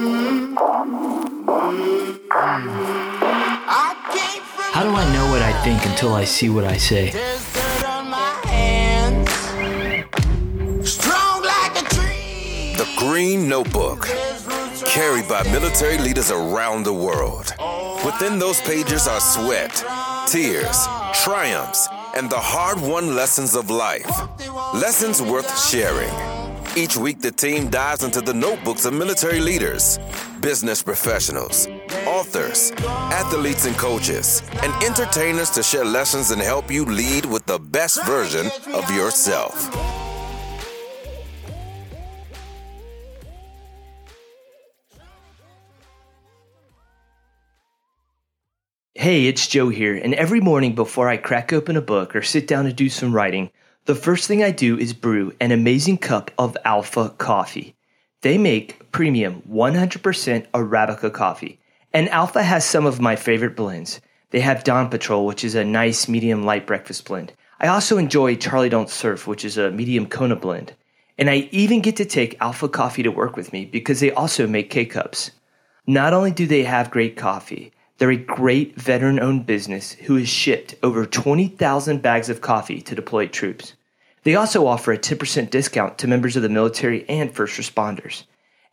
How do I know what I think until I see what I say? The Green Notebook, carried by military leaders around the world. Within those pages are sweat, tears, triumphs, and the hard won lessons of life. Lessons worth sharing. Each week, the team dives into the notebooks of military leaders, business professionals, authors, athletes and coaches, and entertainers to share lessons and help you lead with the best version of yourself. Hey, it's Joe here, and every morning before I crack open a book or sit down to do some writing, the first thing I do is brew an amazing cup of Alpha coffee. They make premium 100% Arabica coffee, and Alpha has some of my favorite blends. They have Dawn Patrol, which is a nice medium light breakfast blend. I also enjoy Charlie Don't Surf, which is a medium Kona blend. And I even get to take Alpha coffee to work with me because they also make K cups. Not only do they have great coffee, they're a great veteran owned business who has shipped over 20,000 bags of coffee to deployed troops. They also offer a 10% discount to members of the military and first responders.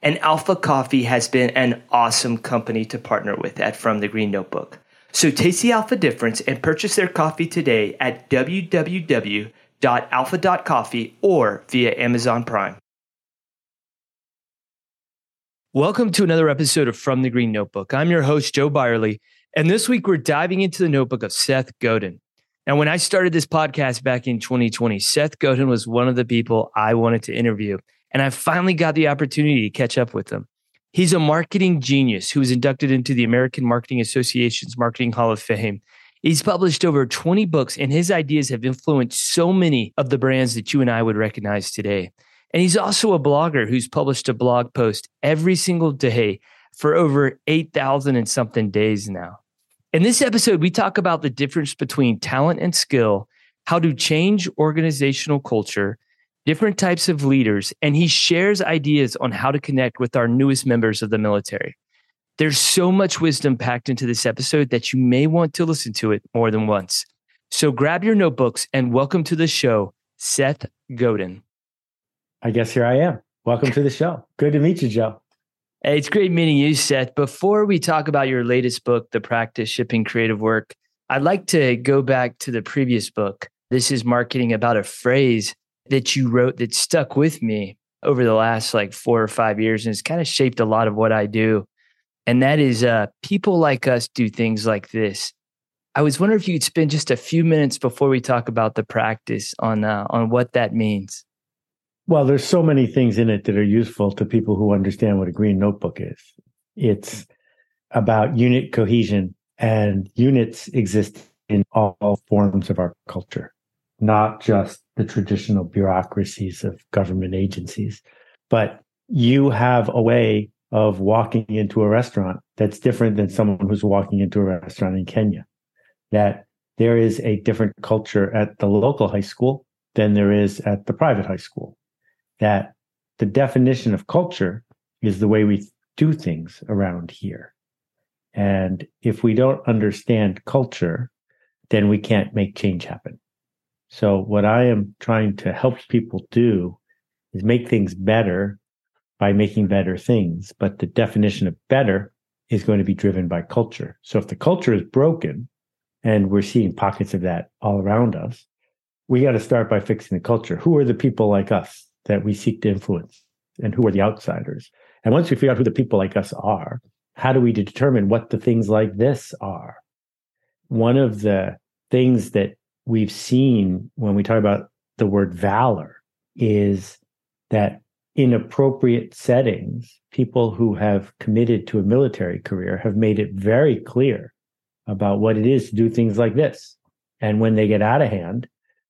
And Alpha Coffee has been an awesome company to partner with at From the Green Notebook. So taste the Alpha difference and purchase their coffee today at www.alpha.coffee or via Amazon Prime. Welcome to another episode of From the Green Notebook. I'm your host, Joe Byerly, and this week we're diving into the notebook of Seth Godin. Now, when I started this podcast back in 2020, Seth Godin was one of the people I wanted to interview, and I finally got the opportunity to catch up with him. He's a marketing genius who was inducted into the American Marketing Association's Marketing Hall of Fame. He's published over 20 books, and his ideas have influenced so many of the brands that you and I would recognize today. And he's also a blogger who's published a blog post every single day for over 8,000 and something days now. In this episode, we talk about the difference between talent and skill, how to change organizational culture, different types of leaders, and he shares ideas on how to connect with our newest members of the military. There's so much wisdom packed into this episode that you may want to listen to it more than once. So grab your notebooks and welcome to the show, Seth Godin. I guess here I am. Welcome to the show. Good to meet you, Joe. It's great meeting you, Seth. Before we talk about your latest book, The Practice Shipping Creative Work, I'd like to go back to the previous book. This is marketing about a phrase that you wrote that stuck with me over the last like four or five years and it's kind of shaped a lot of what I do. And that is uh, people like us do things like this. I was wondering if you could spend just a few minutes before we talk about the practice on uh, on what that means. Well, there's so many things in it that are useful to people who understand what a green notebook is. It's about unit cohesion, and units exist in all forms of our culture, not just the traditional bureaucracies of government agencies. But you have a way of walking into a restaurant that's different than someone who's walking into a restaurant in Kenya. That there is a different culture at the local high school than there is at the private high school that the definition of culture is the way we do things around here. And if we don't understand culture, then we can't make change happen. So what I am trying to help people do is make things better by making better things. But the definition of better is going to be driven by culture. So if the culture is broken, and we're seeing pockets of that all around us, we got to start by fixing the culture. Who are the people like us that we seek to influence and who are the outsiders. And once we figure out who the people like us are, how do we determine what the things like this are? One of the things that we've seen when we talk about the word valor is that in appropriate settings, people who have committed to a military career have made it very clear about what it is to do things like this. And when they get out of hand,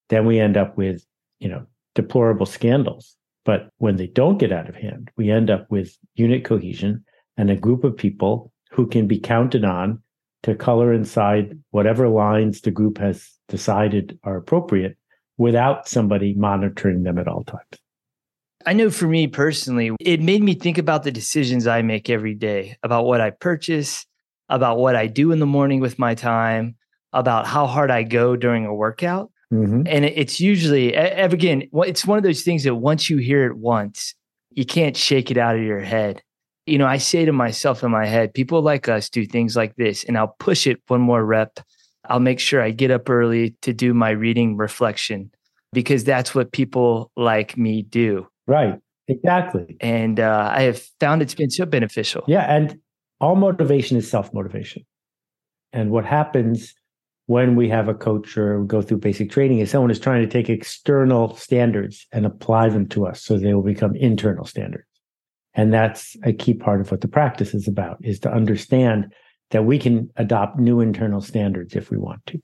then we end up with, you know, deplorable scandals. But when they don't get out of hand, we end up with unit cohesion and a group of people who can be counted on to color inside whatever lines the group has decided are appropriate without somebody monitoring them at all times. I know for me personally, it made me think about the decisions I make every day, about what I purchase, about what I do in the morning with my time, about how hard I go during a workout. Mm-hmm. And it's usually, again, it's one of those things that once you hear it once, you can't shake it out of your head. You know, I say to myself in my head, people like us do things like this, and I'll push it one more rep. I'll make sure I get up early to do my reading reflection because that's what people like me do. Right. Exactly. And uh, I have found it's been so beneficial. Yeah. And all motivation is self motivation. And what happens when we have a coach or go through basic training is someone is trying to take external standards and apply them to us so they will become internal standards. And that's a key part of what the practice is about is to understand that we can adopt new internal standards if we want to.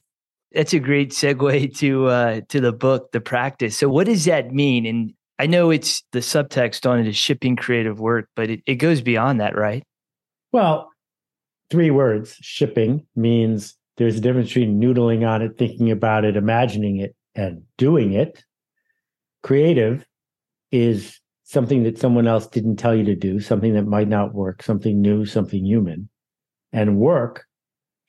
That's a great segue to uh, to the book, the practice. So, what does that mean? And I know it's the subtext on it is shipping creative work, but it, it goes beyond that, right? Well, three words. Shipping means there's a difference between noodling on it, thinking about it, imagining it, and doing it. Creative is something that someone else didn't tell you to do, something that might not work, something new, something human. And work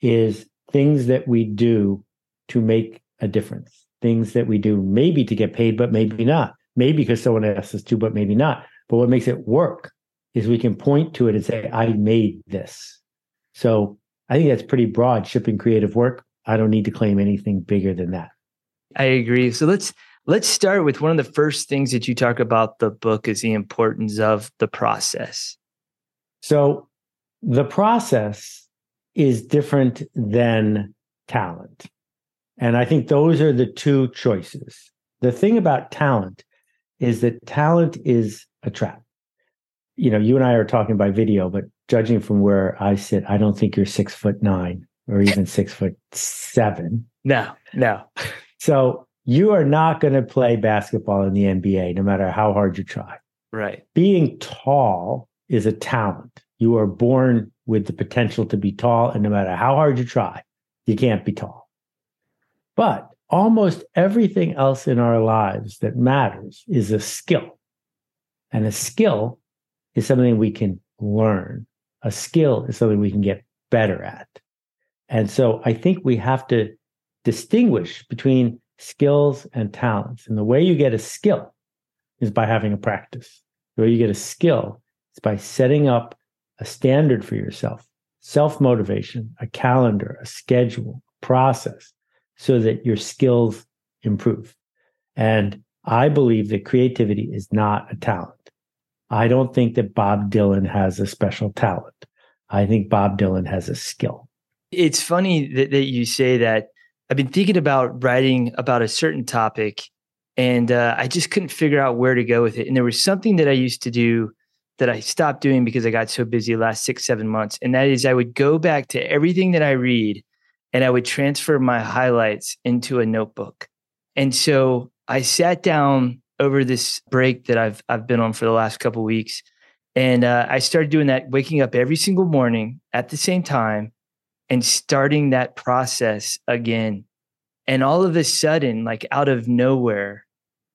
is things that we do to make a difference, things that we do maybe to get paid, but maybe not, maybe because someone asks us to, but maybe not. But what makes it work is we can point to it and say, I made this. So I think that's pretty broad, shipping creative work. I don't need to claim anything bigger than that. I agree. So let's let's start with one of the first things that you talk about the book is the importance of the process. So the process is different than talent. And I think those are the two choices. The thing about talent is that talent is a trap. You know, you and I are talking by video, but judging from where I sit, I don't think you're six foot nine or even six foot seven. No, no. So you are not going to play basketball in the NBA, no matter how hard you try. Right. Being tall is a talent. You are born with the potential to be tall, and no matter how hard you try, you can't be tall. But almost everything else in our lives that matters is a skill. And a skill is something we can learn a skill is something we can get better at. And so I think we have to distinguish between skills and talents. And the way you get a skill is by having a practice. The way you get a skill is by setting up a standard for yourself, self motivation, a calendar, a schedule, process, so that your skills improve. And I believe that creativity is not a talent. I don't think that Bob Dylan has a special talent. I think Bob Dylan has a skill. It's funny that, that you say that. I've been thinking about writing about a certain topic and uh, I just couldn't figure out where to go with it. And there was something that I used to do that I stopped doing because I got so busy last six, seven months. And that is I would go back to everything that I read and I would transfer my highlights into a notebook. And so I sat down over this break that I've I've been on for the last couple weeks, and uh, I started doing that, waking up every single morning at the same time, and starting that process again. And all of a sudden, like out of nowhere,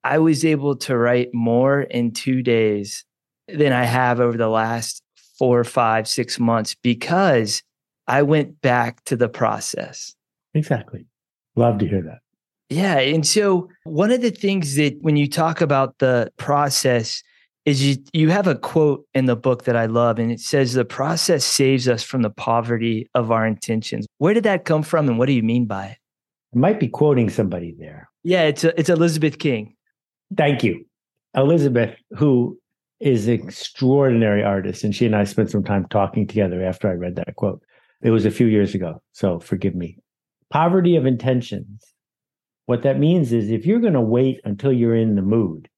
I was able to write more in two days than I have over the last four, five, six months because I went back to the process. Exactly. Love to hear that. Yeah. And so one of the things that when you talk about the process is you you have a quote in the book that I love and it says the process saves us from the poverty of our intentions. Where did that come from and what do you mean by it? I might be quoting somebody there. Yeah, it's a, it's Elizabeth King. Thank you. Elizabeth, who is an extraordinary artist, and she and I spent some time talking together after I read that quote. It was a few years ago, so forgive me. Poverty of intentions what that means is if you're going to wait until you're in the mood,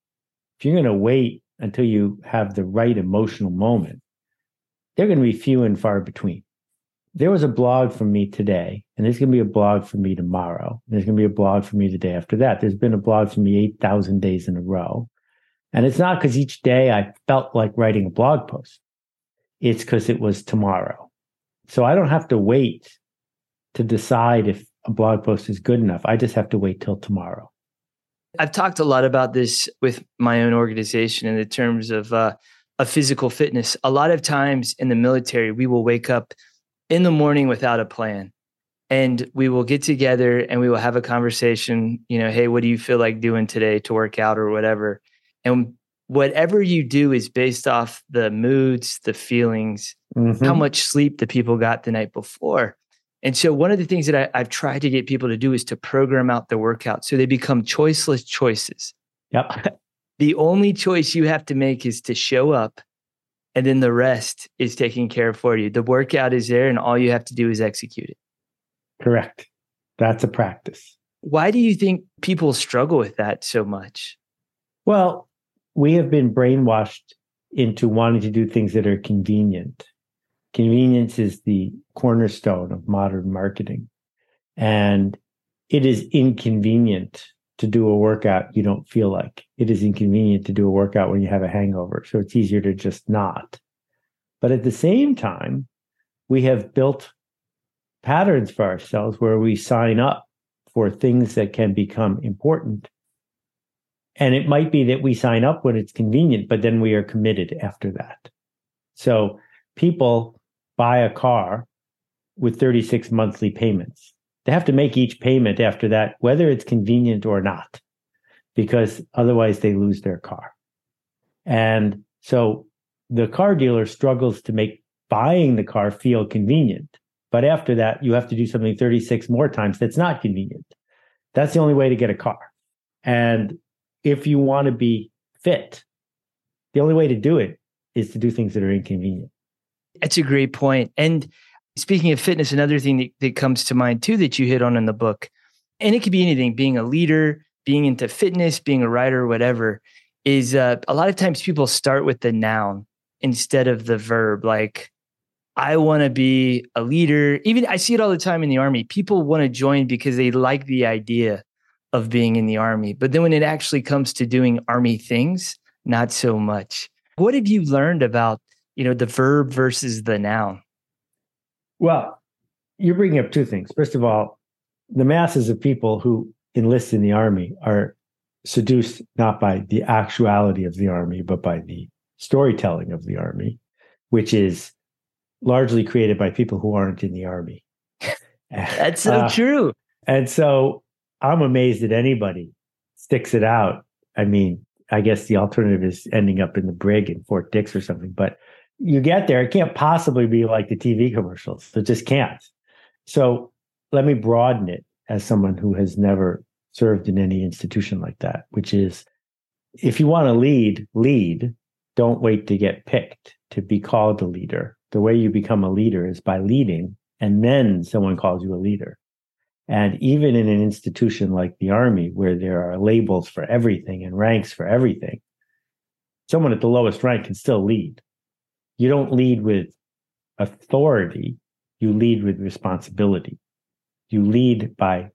if you're going to wait until you have the right emotional moment, they're going to be few and far between. There was a blog from me today, and there's going to be a blog from me tomorrow. There's going to be a blog from me the day after that. There's been a blog from me 8,000 days in a row. And it's not because each day I felt like writing a blog post. It's because it was tomorrow. So I don't have to wait to decide if a blog post is good enough. I just have to wait till tomorrow. I've talked a lot about this with my own organization in the terms of uh, of physical fitness. A lot of times in the military, we will wake up in the morning without a plan, and we will get together and we will have a conversation. You know, hey, what do you feel like doing today to work out or whatever? And whatever you do is based off the moods, the feelings, mm-hmm. how much sleep the people got the night before. And so, one of the things that I, have tried to get people to do is to program out the workout so they become choiceless choices. Yep. The only choice you have to make is to show up, and then the rest is taken care of for you. The workout is there, and all you have to do is execute it. Correct. That's a practice. Why do you think people struggle with that so much? Well, we have been brainwashed into wanting to do things that are convenient. Convenience is the cornerstone of modern marketing. And it is inconvenient to do a workout you don't feel like. It is inconvenient to do a workout when you have a hangover. So it's easier to just not. But at the same time, we have built patterns for ourselves where we sign up for things that can become important and it might be that we sign up when it's convenient, but then we are committed after that. So people buy a car with 36 monthly payments. They have to make each payment after that, whether it's convenient or not, because otherwise they lose their car. And so the car dealer struggles to make buying the car feel convenient. But after that, you have to do something 36 more times that's not convenient. That's the only way to get a car. And if you want to be fit, the only way to do it is to do things that are inconvenient. That's a great point. And speaking of fitness, another thing that, that comes to mind too that you hit on in the book, and it could be anything being a leader, being into fitness, being a writer, whatever, is uh, a lot of times people start with the noun instead of the verb. Like, I want to be a leader. Even I see it all the time in the army. People want to join because they like the idea of being in the army. But then when it actually comes to doing army things, not so much. What have you learned about, you know, the verb versus the noun? Well, you're bringing up two things. First of all, the masses of people who enlist in the army are seduced not by the actuality of the army, but by the storytelling of the army, which is largely created by people who aren't in the army. That's so uh, true. And so I'm amazed that anybody sticks it out. I mean, I guess the alternative is ending up in the brig in Fort Dix or something, but you get there, it can't possibly be like the TV commercials. It just can't. So let me broaden it as someone who has never served in any institution like that, which is if you want to lead, lead. Don't wait to get picked to be called a leader. The way you become a leader is by leading, and then someone calls you a leader. And even in an institution like the Army, where there are labels for everything and ranks for everything, someone at the lowest rank can still lead. You don't lead with authority, you lead with responsibility. You lead by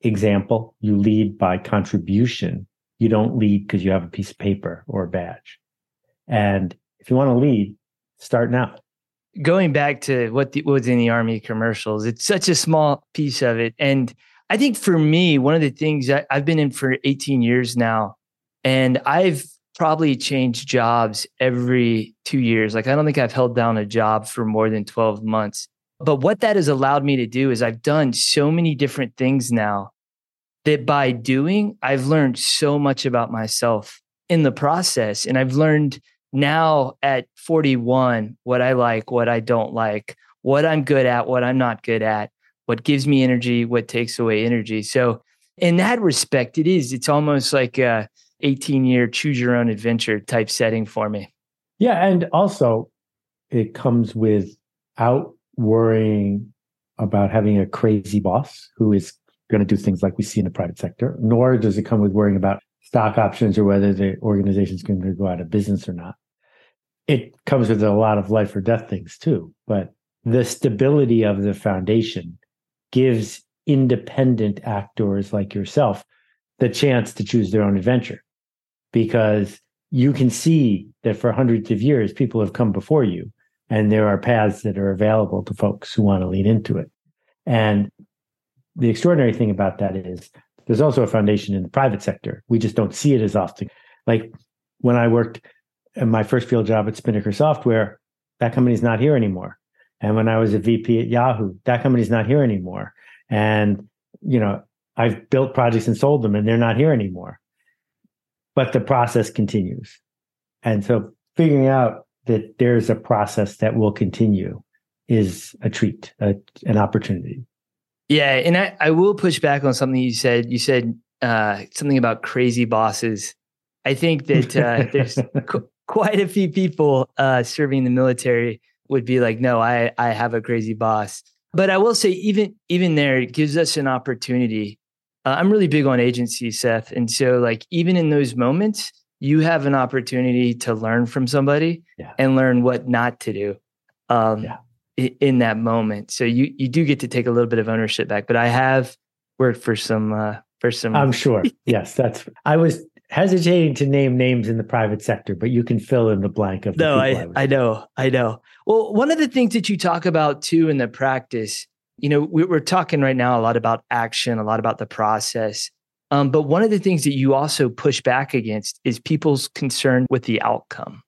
example, you lead by contribution. You don't lead because you have a piece of paper or a badge. And if you want to lead, start now going back to what, the, was in the army commercials, it's such a small piece of it. And I think for me, one of the things I've been in for 18 years now, and I've probably changed jobs every two years. Like I don't think I've held down a job for more than 12 months. But what that has allowed me to do is I've done so many different things now that by doing, I've learned so much about myself in the process. And I've learned now at 41 what I like, what I don't like, what I'm good at, what I'm not good at, what gives me energy, what takes away energy. So, in that respect, it is, it's almost like a 18 year choose your own adventure type setting for me. Yeah. And also, it comes without worrying about having a crazy boss who is going to do things like we see in the private sector, nor does it come with worrying about stock options or whether the organization is going to go out of business or not it comes with a lot of life or death things too. But the stability of the foundation gives independent actors like yourself the chance to choose their own adventure because you can see that for hundreds of years people have come before you and there are paths that are available to folks who want to lean into it and the extraordinary thing about that is there's also a foundation in the private sector. We just don't see it as often. Like when I worked in my first field job at Spinnaker Software, that company's not here anymore. And when I was a VP at Yahoo, that company's not here anymore. And, you know, I've built projects and sold them and they're not here anymore. But the process continues. And so figuring out that there's a process that will continue is a treat, a, an opportunity. Yeah. And I, I will push back on something you said. You said uh, something about crazy bosses. I think that uh, there's qu- quite a few people uh, serving the military would be like, no, I, I have a crazy boss. But I will say, even even there, it gives us an opportunity. Uh, I'm really big on agency, Seth, and so like even in those moments, you have an opportunity to learn from somebody yeah. and learn what not to do. Um, yeah. in that moment, so you you do get to take a little bit of ownership back. But I have worked for some uh, for some. I'm sure. yes, that's. I was hesitating to name names in the private sector, but you can fill in the blank of. The no, I, I, I know, I know. Well, one of the things that you talk about too in the practice, you know, we, are talking right now a lot about action, a lot about the process. Um, but one of the things that you also push back against is people's concern with the outcome.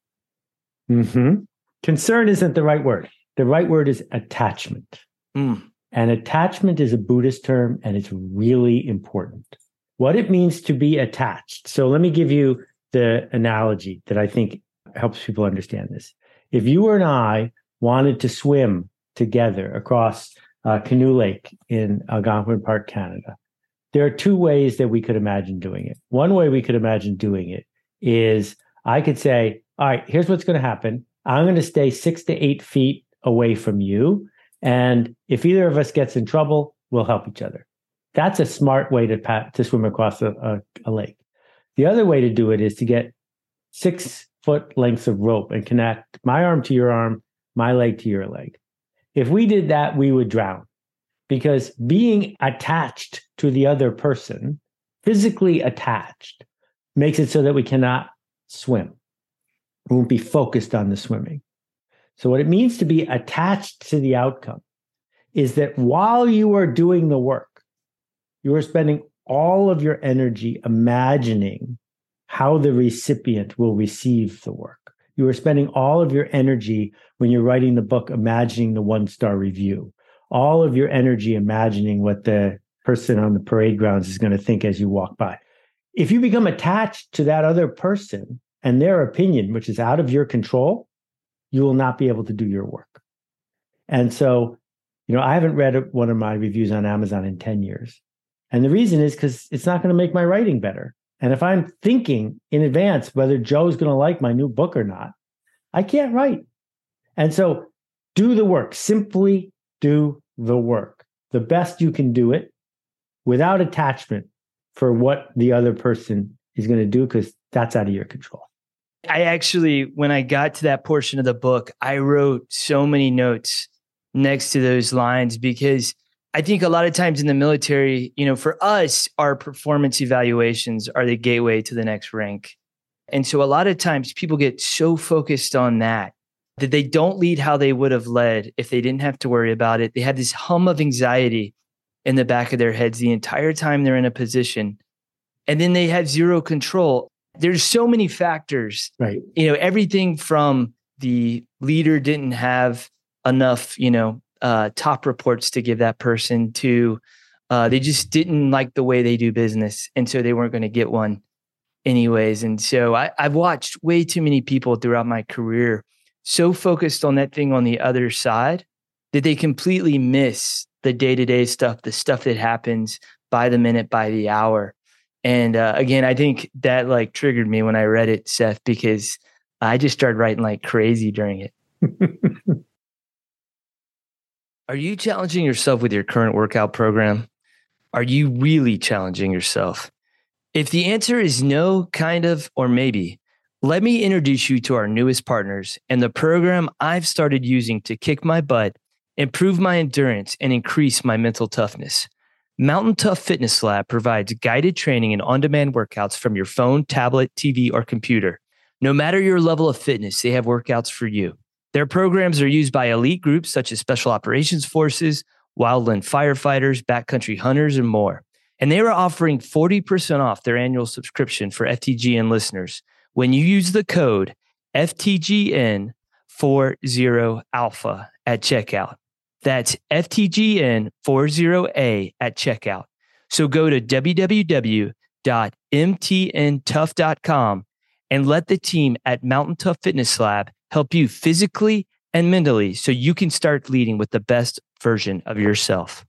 Hmm. Concern isn't the right word. The right word is attachment. Mm. And attachment is a Buddhist term, and it's really important what it means to be attached. So let me give you the analogy that I think helps people understand this. If you and I wanted to swim together across uh, Canoe Lake in Algonquin Park, Canada, there are two ways that we could imagine doing it. One way we could imagine doing it is I could say, all right, here's what's going to happen. I'm going to stay six to eight feet away from you. And if either of us gets in trouble, we'll help each other. That's a smart way to pat, to swim across a, a, a lake. The other way to do it is to get six foot lengths of rope and connect my arm to your arm, my leg to your leg. If we did that, we would drown because being attached to the other person, physically attached, makes it so that we cannot swim. We won't be focused on the swimming. So, what it means to be attached to the outcome is that while you are doing the work, you are spending all of your energy imagining how the recipient will receive the work. You are spending all of your energy when you're writing the book, imagining the one star review, all of your energy imagining what the person on the parade grounds is going to think as you walk by. If you become attached to that other person and their opinion, which is out of your control, you will not be able to do your work. And so, you know, I haven't read one of my reviews on Amazon in 10 years. And the reason is because it's not going to make my writing better. And if I'm thinking in advance whether Joe's going to like my new book or not, I can't write. And so do the work, simply do the work the best you can do it without attachment for what the other person is going to do, because that's out of your control. I actually, when I got to that portion of the book, I wrote so many notes next to those lines because I think a lot of times in the military, you know, for us, our performance evaluations are the gateway to the next rank. And so a lot of times people get so focused on that that they don't lead how they would have led if they didn't have to worry about it. They have this hum of anxiety in the back of their heads the entire time they're in a position. And then they have zero control. There's so many factors. Right. You know, everything from the leader didn't have enough, you know, uh, top reports to give that person to uh, they just didn't like the way they do business and so they weren't going to get one anyways and so I, i've watched way too many people throughout my career so focused on that thing on the other side that they completely miss the day-to-day stuff the stuff that happens by the minute by the hour and uh, again i think that like triggered me when i read it seth because i just started writing like crazy during it Are you challenging yourself with your current workout program? Are you really challenging yourself? If the answer is no, kind of, or maybe, let me introduce you to our newest partners and the program I've started using to kick my butt, improve my endurance, and increase my mental toughness. Mountain Tough Fitness Lab provides guided training and on demand workouts from your phone, tablet, TV, or computer. No matter your level of fitness, they have workouts for you. Their programs are used by elite groups such as Special Operations Forces, wildland firefighters, backcountry hunters, and more. and they were offering 40% off their annual subscription for FTGN listeners when you use the code FTGN40 Alpha at checkout. That's FTGN40A at checkout. So go to www.mtntough.com and let the team at Mountain Tough Fitness Lab help you physically and mentally so you can start leading with the best version of yourself.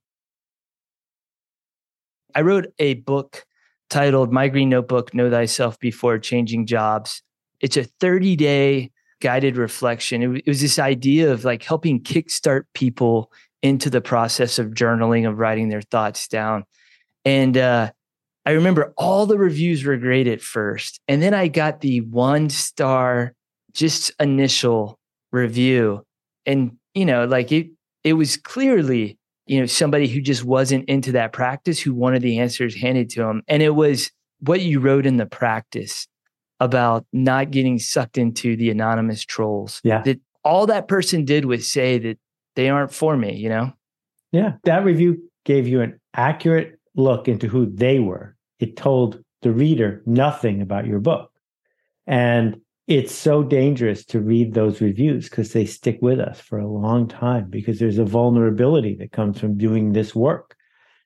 I wrote a book titled My Green Notebook Know Thyself Before Changing Jobs. It's a 30 day guided reflection. It, was this idea of like helping kickstart people into the process of journaling, of writing their thoughts down. And uh, I remember all the reviews were great at first. And then I got the one star, just initial review. And, you know, like it, it was clearly you know somebody who just wasn't into that practice who wanted the answers handed to them and it was what you wrote in the practice about not getting sucked into the anonymous trolls yeah. that all that person did was say that they aren't for me you know? Yeah that review gave you an accurate look into who they were. It told the reader nothing about your book. And it's so dangerous to read those reviews because they stick with us for a long time because there's a vulnerability that comes from doing this work.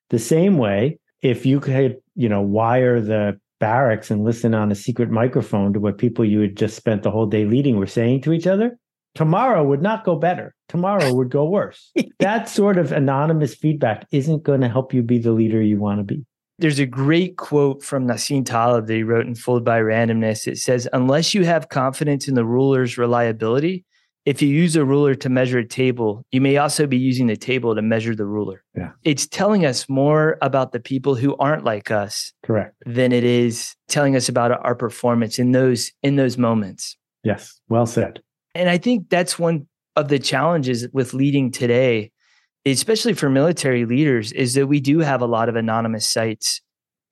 The same way, if you could, you know, wire the barracks and listen on a secret microphone to what people you had just spent the whole day leading were saying to each other, tomorrow would not go better. Tomorrow would go worse. that sort of anonymous feedback isn't going to help you be the leader you want to be. There's a great quote from Nassim Taleb that he wrote in Fooled by Randomness. It says, Unless you have confidence in the ruler's reliability, if you use a ruler to measure a table, you may also be using the table to measure the ruler. Yeah. It's telling us more about the people who aren't like us. Correct. Than it is telling us about our performance in those in those moments. Yes. Well said. And I think that's one of the challenges with leading today especially for military leaders, is that we do have a lot of anonymous sites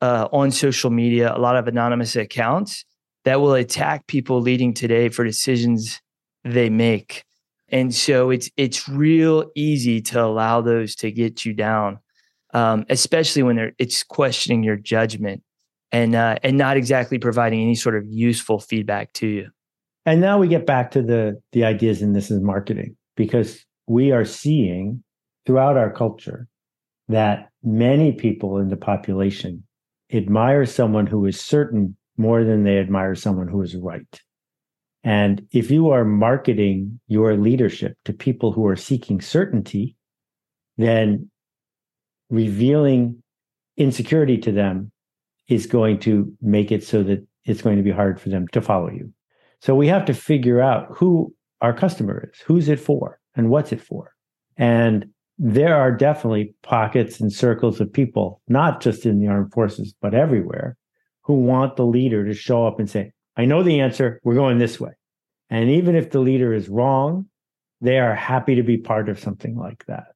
uh, on social media, a lot of anonymous accounts that will attack people leading today for decisions they make. And so it's it's real easy to allow those to get you down, um, especially when they're it's questioning your judgment and uh, and not exactly providing any sort of useful feedback to you. And now we get back to the the ideas and this is marketing because we are seeing throughout our culture that many people in the population admire someone who is certain more than they admire someone who is right. And if you are marketing your leadership to people who are seeking certainty, then revealing insecurity to them is going to make it so that it's going to be hard for them to follow you. So we have to figure out who our customer is, who's it for, and what's it for. And there are definitely pockets and circles of people, not just in the armed forces, but everywhere, who want the leader to show up and say, I know the answer, we're going this way. And even if the leader is wrong, they are happy to be part of something like that.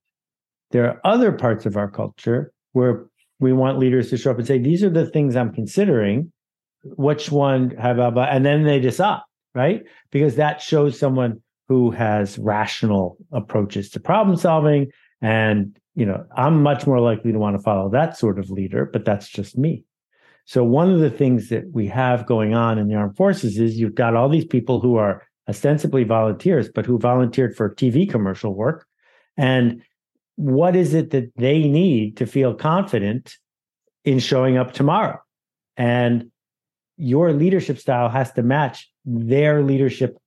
There are other parts of our culture where we want leaders to show up and say, These are the things I'm considering. Which one have I? And then they decide, right? Because that shows someone who has rational approaches to problem solving and, you know, I'm much more likely to want to follow that sort of leader, but that's just me. So one of the things that we have going on in the armed forces is you've got all these people who are ostensibly volunteers, but who volunteered for TV commercial work. And what is it that they need to feel confident in showing up tomorrow? And your leadership style has to match their leadership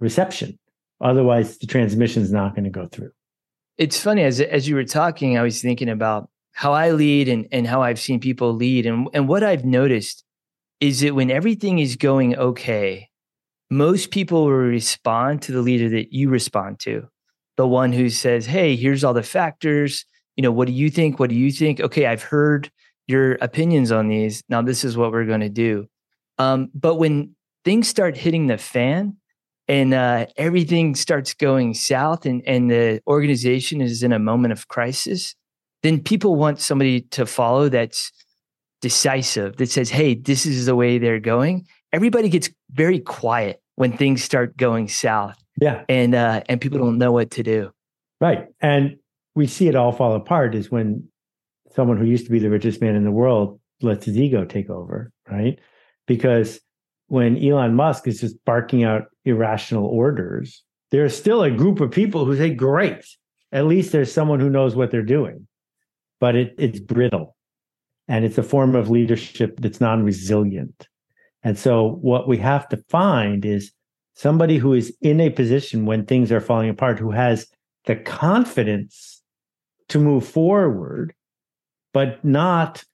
reception. Otherwise, the transmission is not going to go through it's funny as as you were talking, I was thinking about how I lead and and how I've seen people lead, and and what I've noticed is that when everything is going okay, most people will respond to the leader that you respond to, the one who says, "Hey, here's all the factors. You know, what do you think? What do you think? Okay, I've heard your opinions on these. Now this is what we're going to do." Um, but when things start hitting the fan, and uh, everything starts going south and, and the organization is in a moment of crisis, then people want somebody to follow that's decisive, that says, hey, this is the way they're going. Everybody gets very quiet when things start going south. Yeah. And uh, and people don't know what to do. Right. And we see it all fall apart is when someone who used to be the richest man in the world lets his ego take over, right? Because when Elon Musk is just barking out irrational orders, there's still a group of people who say, great, at least there's someone who knows what they're doing. But it, it's brittle and it's a form of leadership that's non resilient. And so, what we have to find is somebody who is in a position when things are falling apart, who has the confidence to move forward, but not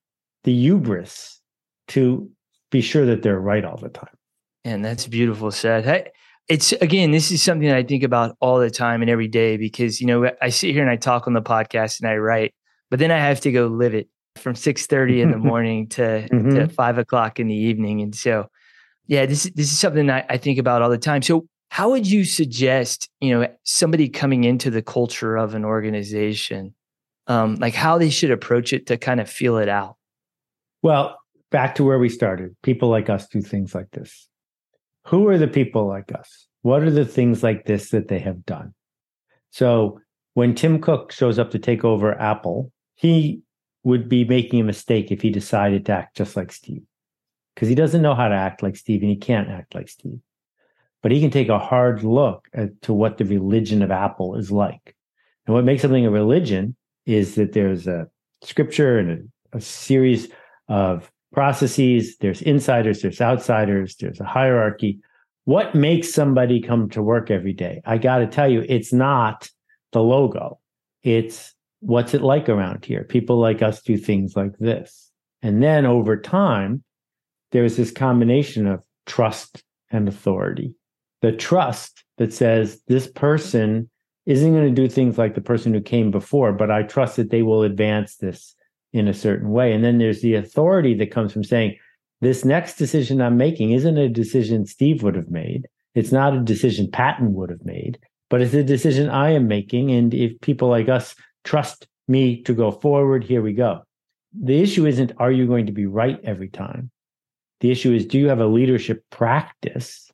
the hubris to be sure that they're right all the time. And that's beautiful said. it's again, this is something that I think about all the time and every day because you know I sit here and I talk on the podcast and I write, but then I have to go live it from six thirty in the morning to, mm-hmm. to five o'clock in the evening, and so yeah, this this is something that I think about all the time. So how would you suggest you know somebody coming into the culture of an organization, um, like how they should approach it to kind of feel it out? Well, back to where we started. People like us do things like this. Who are the people like us? What are the things like this that they have done? So when Tim Cook shows up to take over Apple, he would be making a mistake if he decided to act just like Steve because he doesn't know how to act like Steve and he can't act like Steve. But he can take a hard look at, to what the religion of Apple is like. And what makes something a religion is that there's a scripture and a, a series of processes, there's insiders, there's outsiders, there's a hierarchy. What makes somebody come to work every day? I got to tell you, it's not the logo. It's what's it like around here? People like us do things like this. And then over time, there's this combination of trust and authority. The trust that says this person isn't going to do things like the person who came before, but I trust that they will advance this in a certain way. And then there's the authority that comes from saying, this next decision I'm making isn't a decision Steve would have made. It's not a decision Patton would have made, but it's a decision I am making. And if people like us trust me to go forward, here we go. The issue isn't, are you going to be right every time? The issue is, do you have a leadership practice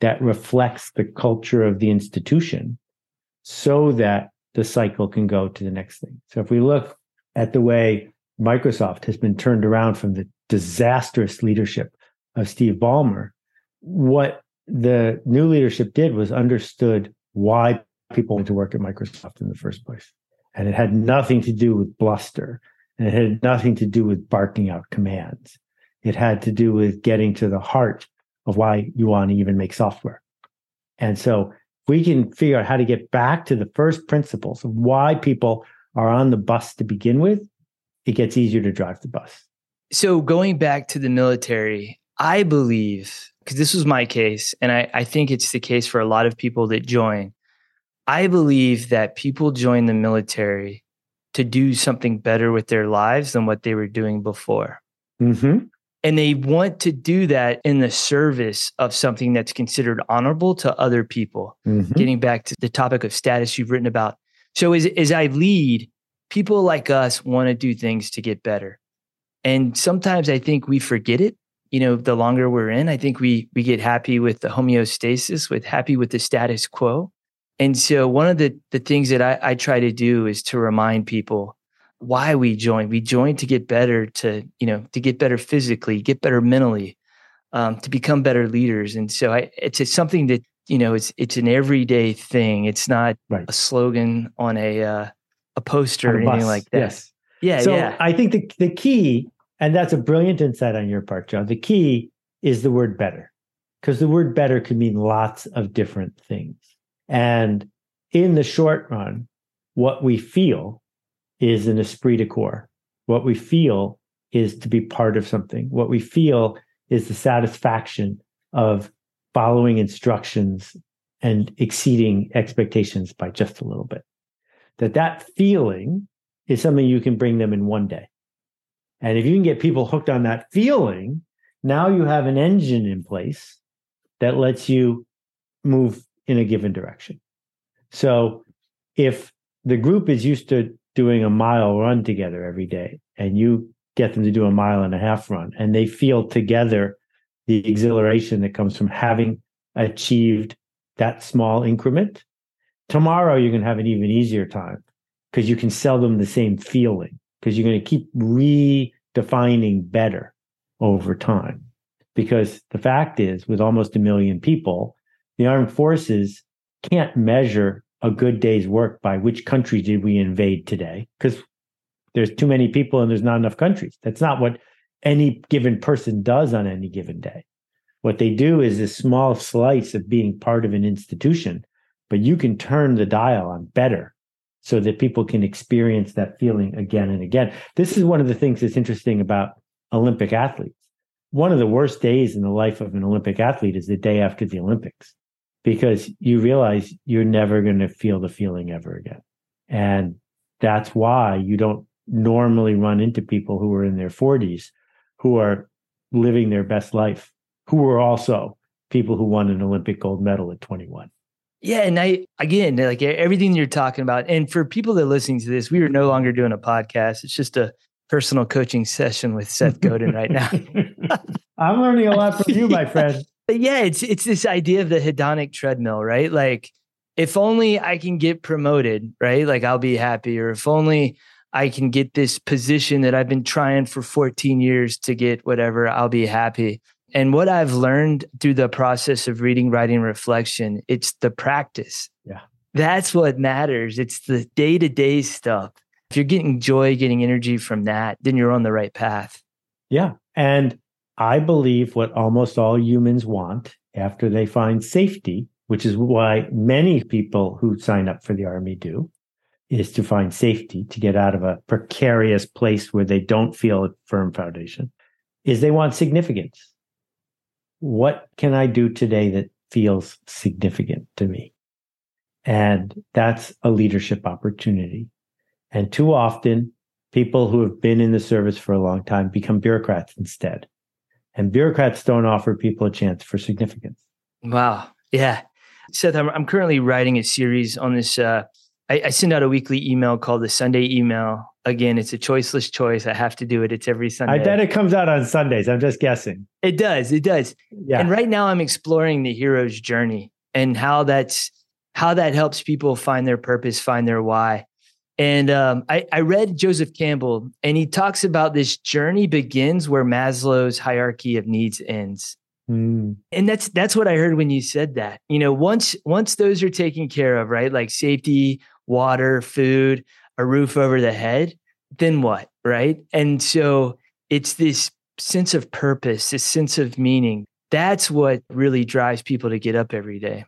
that reflects the culture of the institution so that the cycle can go to the next thing? So if we look at the way Microsoft has been turned around from the disastrous leadership of Steve Ballmer, what the new leadership did was understood why people went to work at Microsoft in the first place. And it had nothing to do with bluster. And it had nothing to do with barking out commands. It had to do with getting to the heart of why you want to even make software. And so we can figure out how to get back to the first principles of why people are on the bus to begin with, it gets easier to drive the bus. So going back to the military, I believe, because this was my case, and I, I think it's the case for a lot of people that join, I believe that people join the military to do something better with their lives than what they were doing before. Mm-hmm. And they want to do that in the service of something that's considered honorable to other people. Mm-hmm. Getting back to the topic of status you've written about. So as, as I lead, people like us want to do things to get better. And sometimes I think we forget it. You know, the longer we're in, I think we we get happy with the homeostasis, with happy with the status quo. And so one of the, the things that I, I try to do is to remind people why we join. We join to get better, to, you know, to get better physically, get better mentally, um, to become better leaders. And so I, it's, it's something that, you know, it's, it's an everyday thing. It's not right. a slogan on a, uh, a poster or anything bus. like that. Yes. Yeah. So yeah. I think the, the key, and that's a brilliant insight on your part, John. The key is the word better, because the word better can mean lots of different things. And in the short run, what we feel is an esprit de corps. What we feel is to be part of something. What we feel is the satisfaction of following instructions and exceeding expectations by just a little bit. That that feeling is something you can bring them in one day. And if you can get people hooked on that feeling, now you have an engine in place that lets you move in a given direction. So if the group is used to doing a mile run together every day and you get them to do a mile and a half run and they feel together the exhilaration that comes from having achieved that small increment, tomorrow you're going to have an even easier time because you can sell them the same feeling. because you're going to keep redefining better over time. Because the fact is, with almost a million people, the armed forces can't measure a good day's work by which country did we invade today, because there's too many people and there's not enough countries. That's not what any given person does on any given day. What they do is a small slice of being part of an institution, but you can turn the dial on better so that people can experience that feeling again and again. This is one of the things that's interesting about Olympic athletes. One of the worst days in the life of an Olympic athlete is the day after the Olympics because you realize you're never going to feel the feeling ever again. And that's why you don't normally run into people who are in their 40s who are living their best life, who are also people who won an Olympic gold medal at 21. Yeah, and I again like everything you're talking about, and for people that are listening to this, we are no longer doing a podcast. It's just a personal coaching session with Seth Godin right now. I'm learning a lot from you, my friend. But yeah, it's it's this idea of the hedonic treadmill, right? Like if only I can get promoted, right? Like I'll be happy, or if only I can get this position that I've been trying for 14 years to get, whatever, I'll be happy. And what I've learned through the process of reading, writing, reflection, it's the practice. Yeah. That's what matters. It's the day to day stuff. If you're getting joy, getting energy from that, then you're on the right path. Yeah. And I believe what almost all humans want after they find safety, which is why many people who sign up for the army do, is to find safety, to get out of a precarious place where they don't feel a firm foundation, is they want significance what can I do today that feels significant to me? And that's a leadership opportunity. And too often, people who have been in the service for a long time become bureaucrats instead. And bureaucrats don't offer people a chance for significance. Wow. Yeah. Seth, I'm, I'm currently writing a series on this. Uh, I, I send out a weekly email called the Sunday email again, it's a choiceless choice. I have to do it. It's every Sunday. I bet it comes out on Sundays. I'm just guessing. It does. It does. Yeah. And right now I'm exploring the hero's journey and how that's how that helps people find their purpose, find their why. And um, I, I read Joseph Campbell, and he talks about this journey begins where Maslow's hierarchy of needs ends. Mm. And that's that's what I heard when you said that. You know, once once those are taken care of, right? Like safety, water, food, a roof over the head, then what? Right. And so it's this sense of purpose, this sense of meaning. That's what really drives people to get up every day.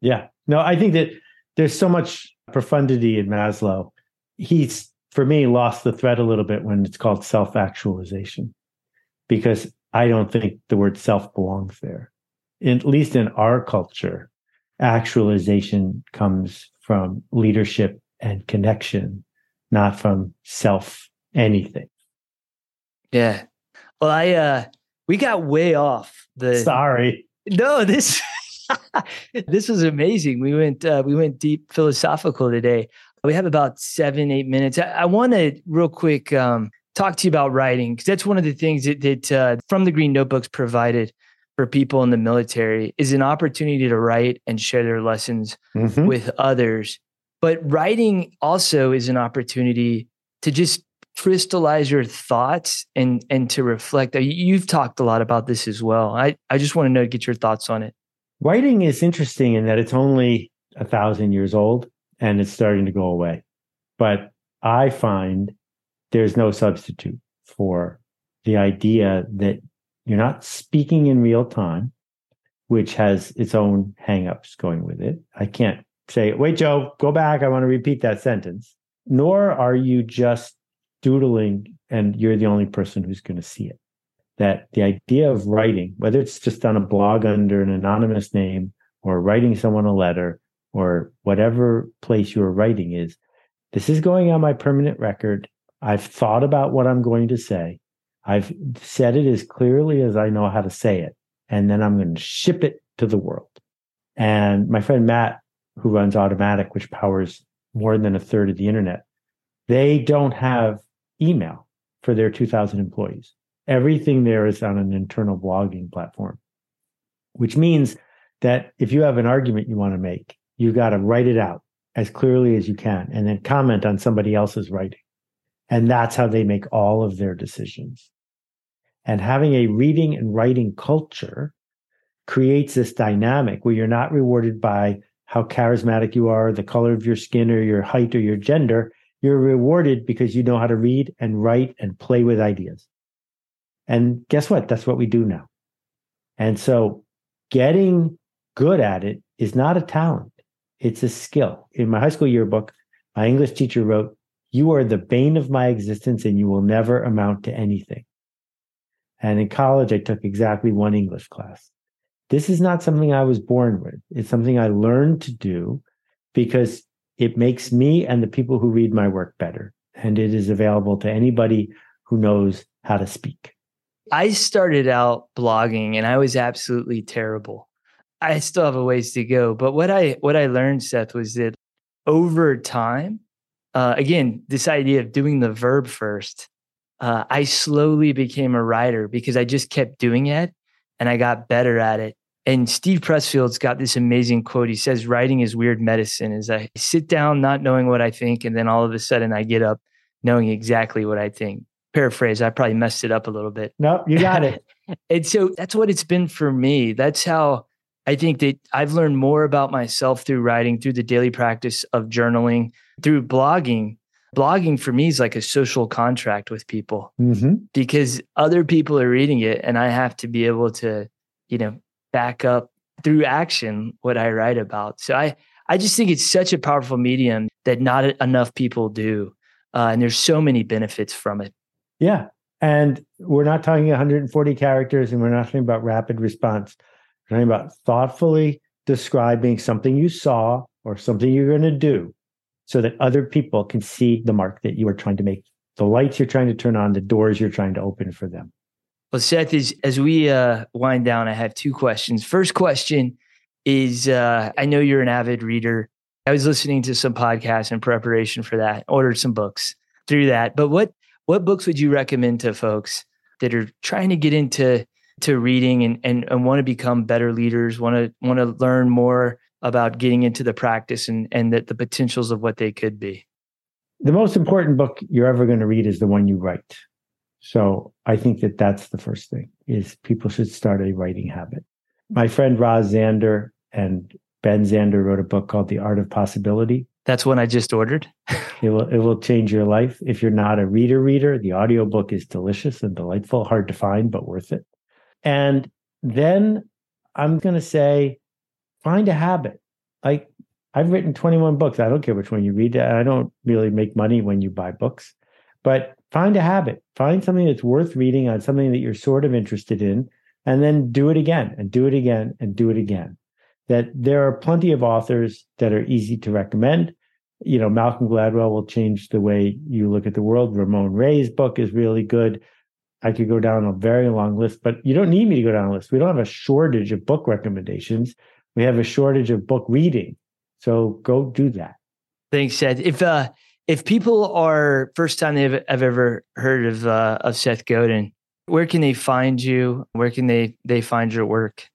Yeah. No, I think that there's so much profundity in Maslow. He's, for me, lost the thread a little bit when it's called self actualization, because I don't think the word self belongs there. At least in our culture, actualization comes from leadership and connection, not from self anything. Yeah. Well, I uh we got way off the sorry. No, this this was amazing. We went uh we went deep philosophical today. We have about seven, eight minutes. I, I want to real quick um talk to you about writing because that's one of the things that, that uh, from the green notebooks provided for people in the military is an opportunity to write and share their lessons mm-hmm. with others but writing also is an opportunity to just crystallize your thoughts and and to reflect. You've talked a lot about this as well. I, I just want to know get your thoughts on it. Writing is interesting in that it's only a thousand years old and it's starting to go away. But I find there's no substitute for the idea that you're not speaking in real time, which has its own hangups going with it. I can't say, wait, Joe, go back. I want to repeat that sentence. Nor are you just doodling and you're the only person who's going to see it. That the idea of writing, whether it's just on a blog under an anonymous name or writing someone a letter or whatever place you're writing is, this is going on my permanent record. I've thought about what I'm going to say. I've said it as clearly as I know how to say it. And then I'm going to ship it to the world. And my friend Matt who runs Automattic, which powers more than a third of the internet, they don't have email for their 2,000 employees. Everything there is on an internal blogging platform, which means that if you have an argument you want to make, you've got to write it out as clearly as you can and then comment on somebody else's writing. And that's how they make all of their decisions. And having a reading and writing culture creates this dynamic where you're not rewarded by how charismatic you are, the color of your skin, or your height, or your gender. You're rewarded because you know how to read and write and play with ideas. And guess what? That's what we do now. And so getting good at it is not a talent, it's a skill. In my high school yearbook, my English teacher wrote, You are the bane of my existence and you will never amount to anything. And in college, I took exactly one English class. This is not something I was born with. It's something I learned to do because it makes me and the people who read my work better. And it is available to anybody who knows how to speak. I started out blogging and I was absolutely terrible. I still have a ways to go, but what I what I learned, Seth, was that over time, uh, again, this idea of doing the verb first, uh, I slowly became a writer because I just kept doing it and I got better at it. And Steve Pressfield's got this amazing quote. He says, "Writing is weird medicine." Is I sit down not knowing what I think, and then all of a sudden I get up knowing exactly what I think. Paraphrase, I probably messed it up a little bit. No, you got it. and so that's what it's been for me. That's how I think that I've learned more about myself through writing, through the daily practice of journaling, through blogging. Blogging for me is like a social contract with people mm-hmm. because other people are reading it and I have to be able to, you know, back up through action what I write about. So I, I just think it's such a powerful medium that not enough people do. Uh, and there's so many benefits from it. Yeah. And we're not talking 140 characters and we're not talking about rapid response. Talking about thoughtfully describing something you saw or something you're going to do so that other people can see the mark that you are trying to make, the lights you're trying to turn on, the doors you're trying to open for them. Well, Seth, is as we uh, wind down, I have two questions. First question is uh, I know you're an avid reader. I was listening to some podcasts in preparation for that, ordered some books through that. But what what books would you recommend to folks that are trying to get into to reading and and, and want to become better leaders, want to want to learn more about getting into the practice and and the, the potentials of what they could be? The most important book you're ever going to read is the one you write. So I think that that's the first thing is people should start a writing habit. My friend Roz Zander and Ben Zander wrote a book called The Art of Possibility. That's one I just ordered. it will it will change your life. If you're not a reader reader, the audiobook is delicious and delightful, hard to find but worth it. And then I'm going to say find a habit. Like I've written 21 books. I don't care which one you read. I don't really make money when you buy books. But find a habit. Find something that's worth reading on something that you're sort of interested in and then do it again and do it again and do it again that there are plenty of authors that are easy to recommend. You know, Malcolm Gladwell will change the way you look at the world. Ramon Ray's book is really good. I could go down a very long list, but you don't need me to go down a list. We don't have a shortage of book recommendations. We have a shortage of book reading. So go do that. Thanks, Seth. If uh if people are first time they've have ever heard of uh, of Seth Godin, where can they find you? Where can they they find your work?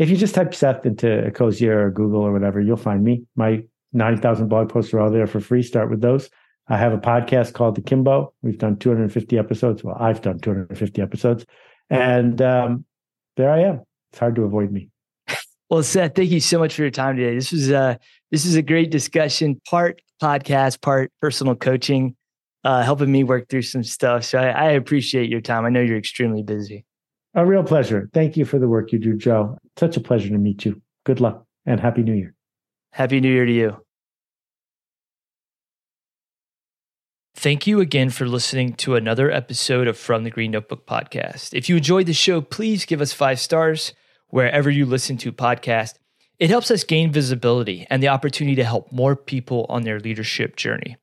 if you just type Seth into Ecosia or Google or whatever, you'll find me. My 9,000 blog posts are all there for free. Start with those. I have a podcast called Akimbo. We've done 250 episodes. Well, I've done 250 episodes. And um, there I am. It's hard to avoid me. Well, Seth, thank you so much for your time today. This was uh this is a great discussion, part podcast, part personal coaching, uh, helping me work through some stuff. So I, I appreciate your time. I know you're extremely busy. A real pleasure. Thank you for the work you do, Joe. Such a pleasure to meet you. Good luck and Happy New Year. Happy New Year to you. Thank you again for listening to another episode of From the Green Notebook podcast. If you enjoyed the show, please give us five stars wherever you listen to podcast. It helps us gain visibility and the opportunity to help more people on their leadership journey.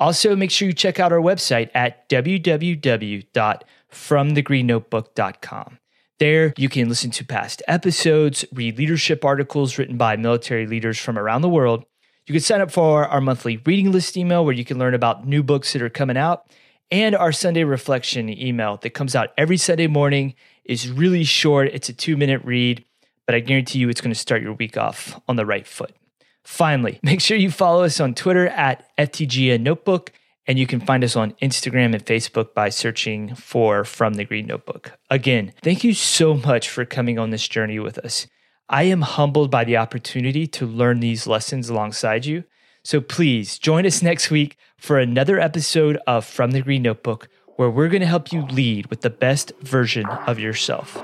Also, make sure you check out our website at www.fromthegreennotebook.com. There, you can listen to past episodes, read leadership articles written by military leaders from around the world. You can sign up for our monthly reading list email where you can learn about new books that are coming out, and our Sunday reflection email that comes out every Sunday morning is really short. It's a two minute read, but I guarantee you it's going to start your week off on the right foot. Finally, make sure you follow us on Twitter at FTGN Notebook And you can find us on Instagram and Facebook by searching for From the Green Notebook. Again, thank you so much for coming on this journey with us. I am humbled by the opportunity to learn these lessons alongside you. So please join us next week for another episode of From the Green Notebook, where we're going to help you lead with the best version of yourself.